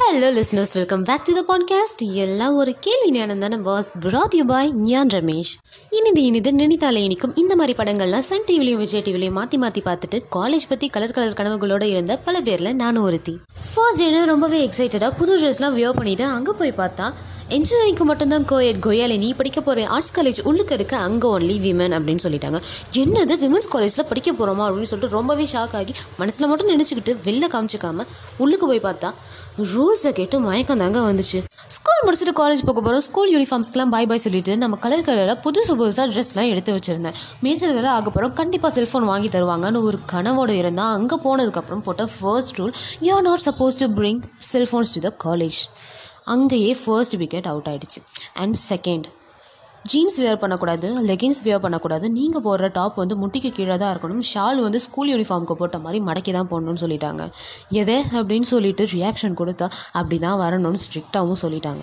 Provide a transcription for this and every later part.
Hello listeners welcome back to the podcast எல்லாம் ஒரு கேள்வி ஞானம் தானே பாஸ் யூ பாய் ஞான் ரமேஷ் இனிது இனிது நினைத்தாலே இனிக்கும் இந்த மாதிரி படங்கள்லாம் சன் டிவிலையும் விஜய் டிவிலையும் மாற்றி மாற்றி பார்த்துட்டு காலேஜ் பற்றி கலர் கலர் கனவுகளோடு இருந்த பல பேரில் நானும் ஒருத்தி. ஃபர்ஸ்ட் டேனு ரொம்பவே எக்ஸைட்டடாக புது ட்ரெஸ்லாம் வியோ பண்ணிவிட்டு அங்கே போய் பார்த்தா என்ஜினியரிங்க்கு மட்டும்தான் கோயட் கொயாலே நீ படிக்க போகிற ஆர்ட்ஸ் காலேஜ் உள்ளுக்கு இருக்க அங்கே ஒன்லி விமன் அப்படின்னு சொல்லிட்டாங்க. என்னது விமன்ஸ் காலேஜில் படிக்க போகிறோமா அப்படின்னு சொல்லிட்டு ரொம்பவே ஷாக் ஆகி மனசில் மட்டும் நினச்சிக்கிட்டு வெளில காமிச்சிக்காம உள்ளுக்கு போய் பார்த்தா ரூல்ஸை கேட்டு மயக்கம் தாங்க வந்துச்சு. ஸ்கூல் முடிச்சுட்டு காலேஜ் போக போகிறோம் ஸ்கூல் யூனிஃபார்ம்ஸ்க்குலாம் பாய் பாய் சொல்லிட்டு நம்ம கலர் கலராக புதுசு புதுசாக ட்ரெஸ்லாம் எடுத்து வச்சுருந்தேன். மேஜர் வேறு ஆக போகிறோம் கண்டிப்பாக செல்ஃபோன் வாங்கி தருவாங்கன்னு ஒரு கனவோடு இருந்தால் அங்கே போனதுக்கப்புறம் போட்ட first rule you are not supposed to bring cellphones to the college அங்கேயே ஃபர்ஸ்ட் விக்கெட் அவுட் ஆகிடுச்சு அண்ட் செகண்ட் ஜீன்ஸ் வியர் பண்ணக்கூடாது லெகின்ஸ் வியர் பண்ணக்கூடாது. நீங்கள் போடுற டாப் வந்து முட்டிக்கு கீழே தான் இருக்கணும். ஷால் வந்து ஸ்கூல் யூனிஃபார்முக்கு போட்ட மாதிரி மடக்கி தான் போடணும்னு சொல்லிட்டாங்க. எதே அப்படின்னு சொல்லிட்டு ரியாக்ஷன் கொடுத்தா அப்படி தான் வரணும்னு ஸ்ட்ரிக்டாகவும் சொல்லிட்டாங்க.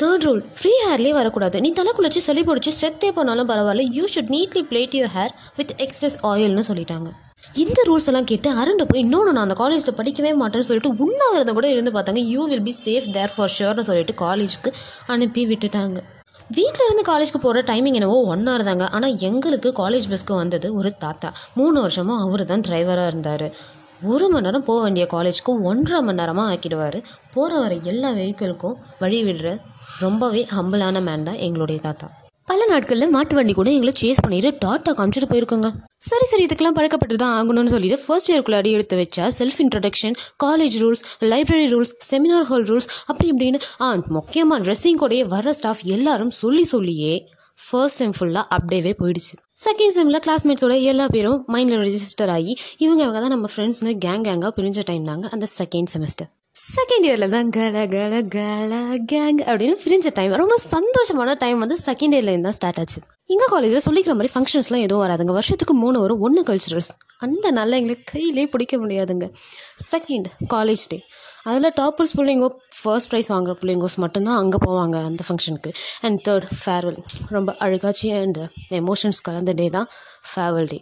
தேர்ட் ரூல் ஃப்ரீ ஹேர்லேயே வரக்கூடாது. நீ தலை குளிச்சு சளி பிடிச்சி செத்தே போனாலும் பரவாயில்ல. You should neatly plait your hair with excess ஆயில்னு சொல்லிட்டாங்க. இந்த ரூல்ஸ் எல்லாம் கேட்டு அரண்டு போய் இன்னொன்று நான் அந்த காலேஜில் படிக்கவே மாட்டேன்னு சொல்லிட்டு உண்ணாவிரதம் கூட இருந்து பார்த்தாங்க. You will be safe there for ஷுர்னு சொல்லிட்டு காலேஜுக்கு அனுப்பி விட்டுட்டாங்க. வீட்டில் இருந்து காலேஜ்க்கு போகிற டைமிங் என்னவோ ஒன் ஹவர் தாங்க. ஆனால் எங்களுக்கு காலேஜ் பஸ்க்கு வந்தது ஒரு தாத்தா. மூணு வருஷமும் அவர் தான் டிரைவராக இருந்தார். ஒரு மணி நேரம் போக வேண்டிய காலேஜ்க்கு ஒன்றரை மணி நேரமாக ஆக்கிடுவார். போகிற வர எல்லா வெஹிக்கிளுக்கும் வழி விடுற ரொம்பவே ஹம்பிளான மேன் தான் எங்களுடைய தாத்தா. பல நாட்களில் மாட்டு வண்டி கூட எங்களை சேஸ் பண்ணிட்டு டாட்டா காமிச்சிட்டு போயிருக்கோங்க. சரி சரி இதுக்கெல்லாம் பழக்கப்பட்டு தான் ஆகணும்னு சொல்லிட்டு ஃபர்ஸ்ட் இயர்க்குள்ள அடி எடுத்து வச்சா self introduction college rules library rules seminar hall rules அப்படி இப்படின்னு ஆ முக்கியமாக ட்ரெஸ்ஸிங் கூடயே வர ஸ்டாஃப் எல்லாரும் சொல்லி சொல்லியே ஃபர்ஸ்ட் செம் ஃபுல்லாக அப்படியே போயிடுச்சு. செகண்ட் செம்மில் கிளாஸ்மேட்ஸோட எல்லா பேரும் மைண்டில் ரெஜிஸ்டர் ஆகி இவங்க இவங்க தான் நம்ம ஃப்ரெண்ட்ஸ்னு கேங் கேங்காக பிரிஞ்ச டைம் தாங்க அந்த செகண்ட் செமஸ்டர் செகண்ட் இயரில் தான் கல கல கல கேங் அப்படின்னு பிரிஞ்ச டைம் ரொம்ப சந்தோஷமான டைம் வந்து செகண்ட் இயர்லேருந்து தான் ஸ்டார்ட் ஆச்சு. எங்கள் காலேஜில் சொல்லிக்கிற மாதிரி ஃபங்க்ஷன்ஸ்லாம் எதுவும் வராதுங்க. வருஷத்துக்கு மூணு வரும் ஒன்று கல்ச்சுரல்ஸ் அந்த நாளில் எங்களுக்கு கையிலே பிடிக்க முடியாதுங்க. செகண்ட் காலேஜ் டே அதில் டாப்பர்ஸ் பிள்ளைங்கோ ஃபர்ஸ்ட் ப்ரைஸ் வாங்குற பிள்ளைங்கோஸ் மட்டும்தான் அங்கே போவாங்க அந்த ஃபங்க்ஷனுக்கு அண்ட் தேர்ட் ஃபேர்வெல் ரொம்ப அழுகாச்சி அண்ட் எமோஷன்ஸ் கலந்த டே தான் ஃபேர்வெல் டே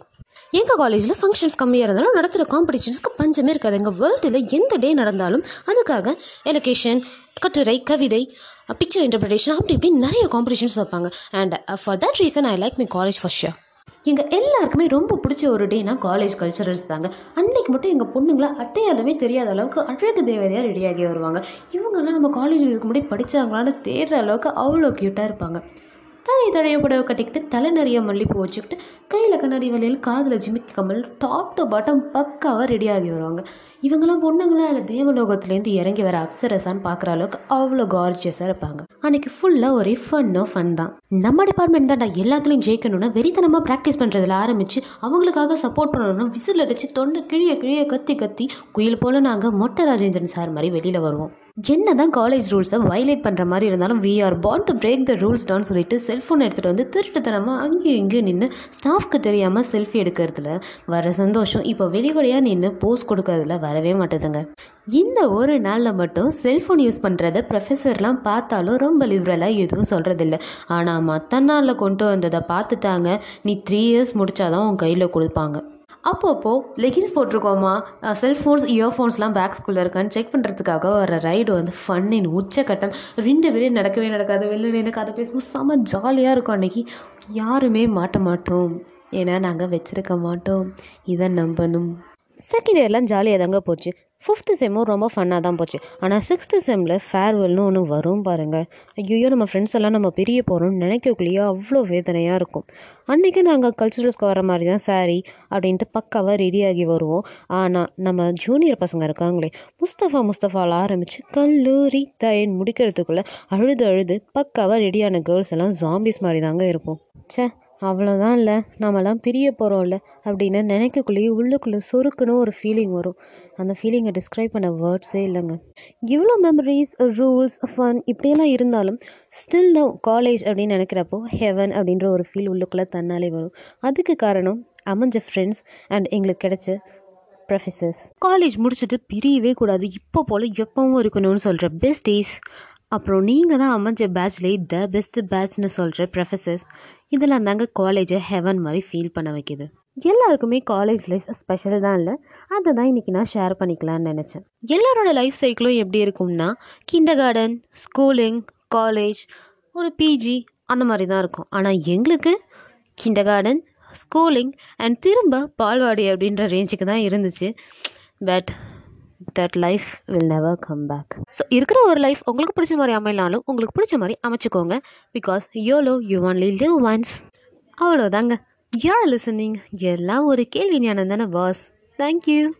எங்கள் காலேஜில் ஃபங்க்ஷன்ஸ் கம்மியாக இருந்தாலும் நடத்துகிற காம்படிஷன்ஸ்க்கு பஞ்சமே இருக்காது. எங்கள் வேர்ல்டில் எந்த டே நடந்தாலும் அதுக்காக எலகேஷன் கட்டுரை கவிதை பிக்சர் இன்டர்பிரிட்டேஷன் அப்படி இப்படி நிறைய காம்படிஷன்ஸ் வைப்பாங்க. And for that reason I like my college first year எங்கள் எல்லாருக்குமே ரொம்ப பிடிச்ச ஒரு டேனா காலேஜ் கல்ச்சரல்ஸ் தாங்க. அன்னைக்கு மட்டும் எங்கள் பொண்ணுங்கள அட்டையாலுமே தெரியாத அளவுக்கு அழகு தேவதையாக ரெடியாகி வருவாங்க. இவங்கெல்லாம் நம்ம காலேஜ் இதுக்கு முன்னாடி படித்தாங்களான்னு தேடுற அளவுக்கு அவ்வளோ க்யூட்டாக இருப்பாங்க. தழைய தழைய புடவை கட்டிக்கிட்டு தலை நிறைய மல்லிப்பூ வச்சுக்கிட்டு கையில் கண்ணாடி வலையில் காதில் ஜிமிக்கி கமல் டாப் டு பாட்டம் பக்காவாக ரெடியாகி வருவாங்க. இவங்கெல்லாம் பொண்ணுங்களா? இல்லை தேவலோகத்துலேருந்து இறங்கி வர அப்சரசான்னு பார்க்குற அளவுக்கு அவ்வளோ கார்ஜியஸாக இருப்பாங்க. அன்னைக்கு ஃபுல்லாக ஒரே ஃபன்னோ ஃபன் தான். நம்ம டிபார்ட்மெண்ட் தான்டா எல்லாத்துலேயும் ஜெயிக்கணும்னா வெறித்தனமாக ப்ராக்டிஸ் பண்ணுறதுல ஆரம்பித்து அவங்களுக்காக சப்போர்ட் பண்ணணும்னா விசில் அடித்து தொண்டை கிழிய கிழிய கத்தி கத்தி குயில் போல் நாங்கள் மொட்டை ராஜேந்திரன் சார் மாதிரி வெளியில் வருவோம். என்ன தான் காலேஜ் ரூல்ஸை வயலேட் பண்ணுற மாதிரி இருந்தாலும் we are bound to break the rules தான் சொல்லிட்டு செல்ஃபோன் எடுத்துகிட்டு வந்து திருட்டுத்தனமாக அங்கேயும் இங்கேயும் நின்று ஸ்டாஃப்க்கு தெரியாமல் செல்ஃபி எடுக்கிறதுல வர சந்தோஷம் இப்போ வெளிப்படையாக நின்று போஸ்ட் கொடுக்கறதுல வரவே மாட்டேதுங்க. இந்த ஒரு நாளில் மட்டும் செல்ஃபோன் யூஸ் பண்ணுறத ப்ரொஃபஸர்லாம் பார்த்தாலும் ரொம்ப லிபரலாக எதுவும் சொல்கிறதில்ல ஆனால் மற்ற நாளில் கொண்டு வந்ததை பார்த்துட்டாங்க. நீ த்ரீ இயர்ஸ் முடித்தாதான் உன் கையில் கொடுப்பாங்க. அப்பப்போ லெகின்ஸ் போட்டிருக்கோமா செல்ஃபோன்ஸ் இயர்ஃபோன்ஸ்லாம் பேக்ஸ்குள்ளே இருக்கான்னு செக் பண்ணுறதுக்காக வர ரைடு வந்து ஃபன்னின் உச்சக்கட்டம் ரெண்டு பேரும் நடக்கவே நடக்காது வெளில இருந்து கதை பேசுவோம் செம்ம ஜாலியாக இருக்கும் அன்றைக்கி யாருமே மாட்ட மாட்டோம். ஏன்னா நாங்கள் வச்சுருக்க மாட்டோம். இதை நம்பணும். செகண்ட் இயர்லாம் ஜாலியாக தாங்க போச்சு. ஃபிஃப்த்து செம்மும் ரொம்ப ஃபன்னாக தான் போச்சு. ஆனால் சிக்ஸ்த்து செம்மில் ஃபேர்வெல்னு ஒன்று வரும் பாருங்கள் ஐயோ நம்ம ஃப்ரெண்ட்ஸ் எல்லாம் நம்ம பிரிய போகிறோம்னு நினைக்கக்குள்ளேயே அவ்வளோ வேதனையாக இருக்கும். அன்றைக்கி நாங்கள் கல்ச்சுரல்ஸ்க்கு வர மாதிரி தான் சாரி அப்படின்ட்டு பக்காவாக ரெடியாகி வருவோம். ஆனால் நம்ம ஜூனியர் பசங்க இருக்காங்களே முஸ்தஃபா முஸ்தஃபாவில் ஆரம்பித்து கல்லூரி தயன் முடிக்கிறதுக்குள்ளே அழுது அழுது பக்காவாக ரெடியான கேர்ள்ஸ் எல்லாம் ஜாம்பிஸ் மாதிரி தாங்க இருப்போம். ச்சே அவ்வளோதான் இல்லை நாமெல்லாம் பிரிய போகிறோம்ல அப்படின்னு நினைக்கக்குள்ளேயே உள்ளுக்குள்ளே சொருக்குன்னு ஒரு ஃபீலிங் வரும். அந்த ஃபீலிங்கை டிஸ்கிரைப் பண்ண வேர்ட்ஸே இல்லைங்க. இவ்வளோ மெமரிஸ் ரூல்ஸ் ஃபன் இப்படியெல்லாம் இருந்தாலும் ஸ்டில் நோ காலேஜ் அப்படின்னு நினைக்கிறப்போ ஹெவன் அப்படின்ற ஒரு ஃபீல் உள்ளுக்குள்ளே தன்னாலே வரும். அதுக்கு காரணம் அமைஞ்ச ஃப்ரெண்ட்ஸ் அண்ட் எங்களுக்கு கிடைச்ச ப்ரொஃபஸர்ஸ் காலேஜ் முடிச்சுட்டு பிரியவே கூடாது இப்போ போல் எப்பவும் இருக்கணும்னு சொல்கிற பெஸ்ட் டேஸ் அப்புறம் நீங்கள் தான் அமைஞ்ச பேட்ச்லேயே த பெஸ்ட் பேட்ச்னு சொல்கிற ப்ரொஃபஸர்ஸ் இதெல்லாம் தாங்க காலேஜை ஹெவன் மாதிரி ஃபீல் பண்ண வைக்கிது. எல்லாருக்குமே காலேஜ் லைஃப் ஸ்பெஷல் தான் இல்லை. அதை தான் இன்றைக்கி நான் ஷேர் பண்ணிக்கலான்னு நினச்சேன். எல்லாரோட லைஃப் சைக்கிளும் எப்படி இருக்கும்னா கிண்டர் கார்டன் ஸ்கூலிங் காலேஜ் ஒரு பிஜி அந்த மாதிரி தான் இருக்கும். ஆனால் எங்களுக்கு கிண்டர் கார்டன் ஸ்கூலிங் அண்ட் திரும்ப பால்வாடி அப்படின்ற ரேஞ்சுக்கு தான் இருந்துச்சு. But that life will never come back so இருக்கிற ஒரு லைஃப் உங்களுக்கு பிடிச்ச மாதிரி அமையலாலும் உங்களுக்கு பிடிச்ச மாதிரி அமைச்சுக்கோங்க. Because YOLO you only live once அவ்வளோதாங்க யார் லிசனிங் எல்லாம் ஒரு கேள்வி ஞானம் தானே பாஸ் தேங்க்யூ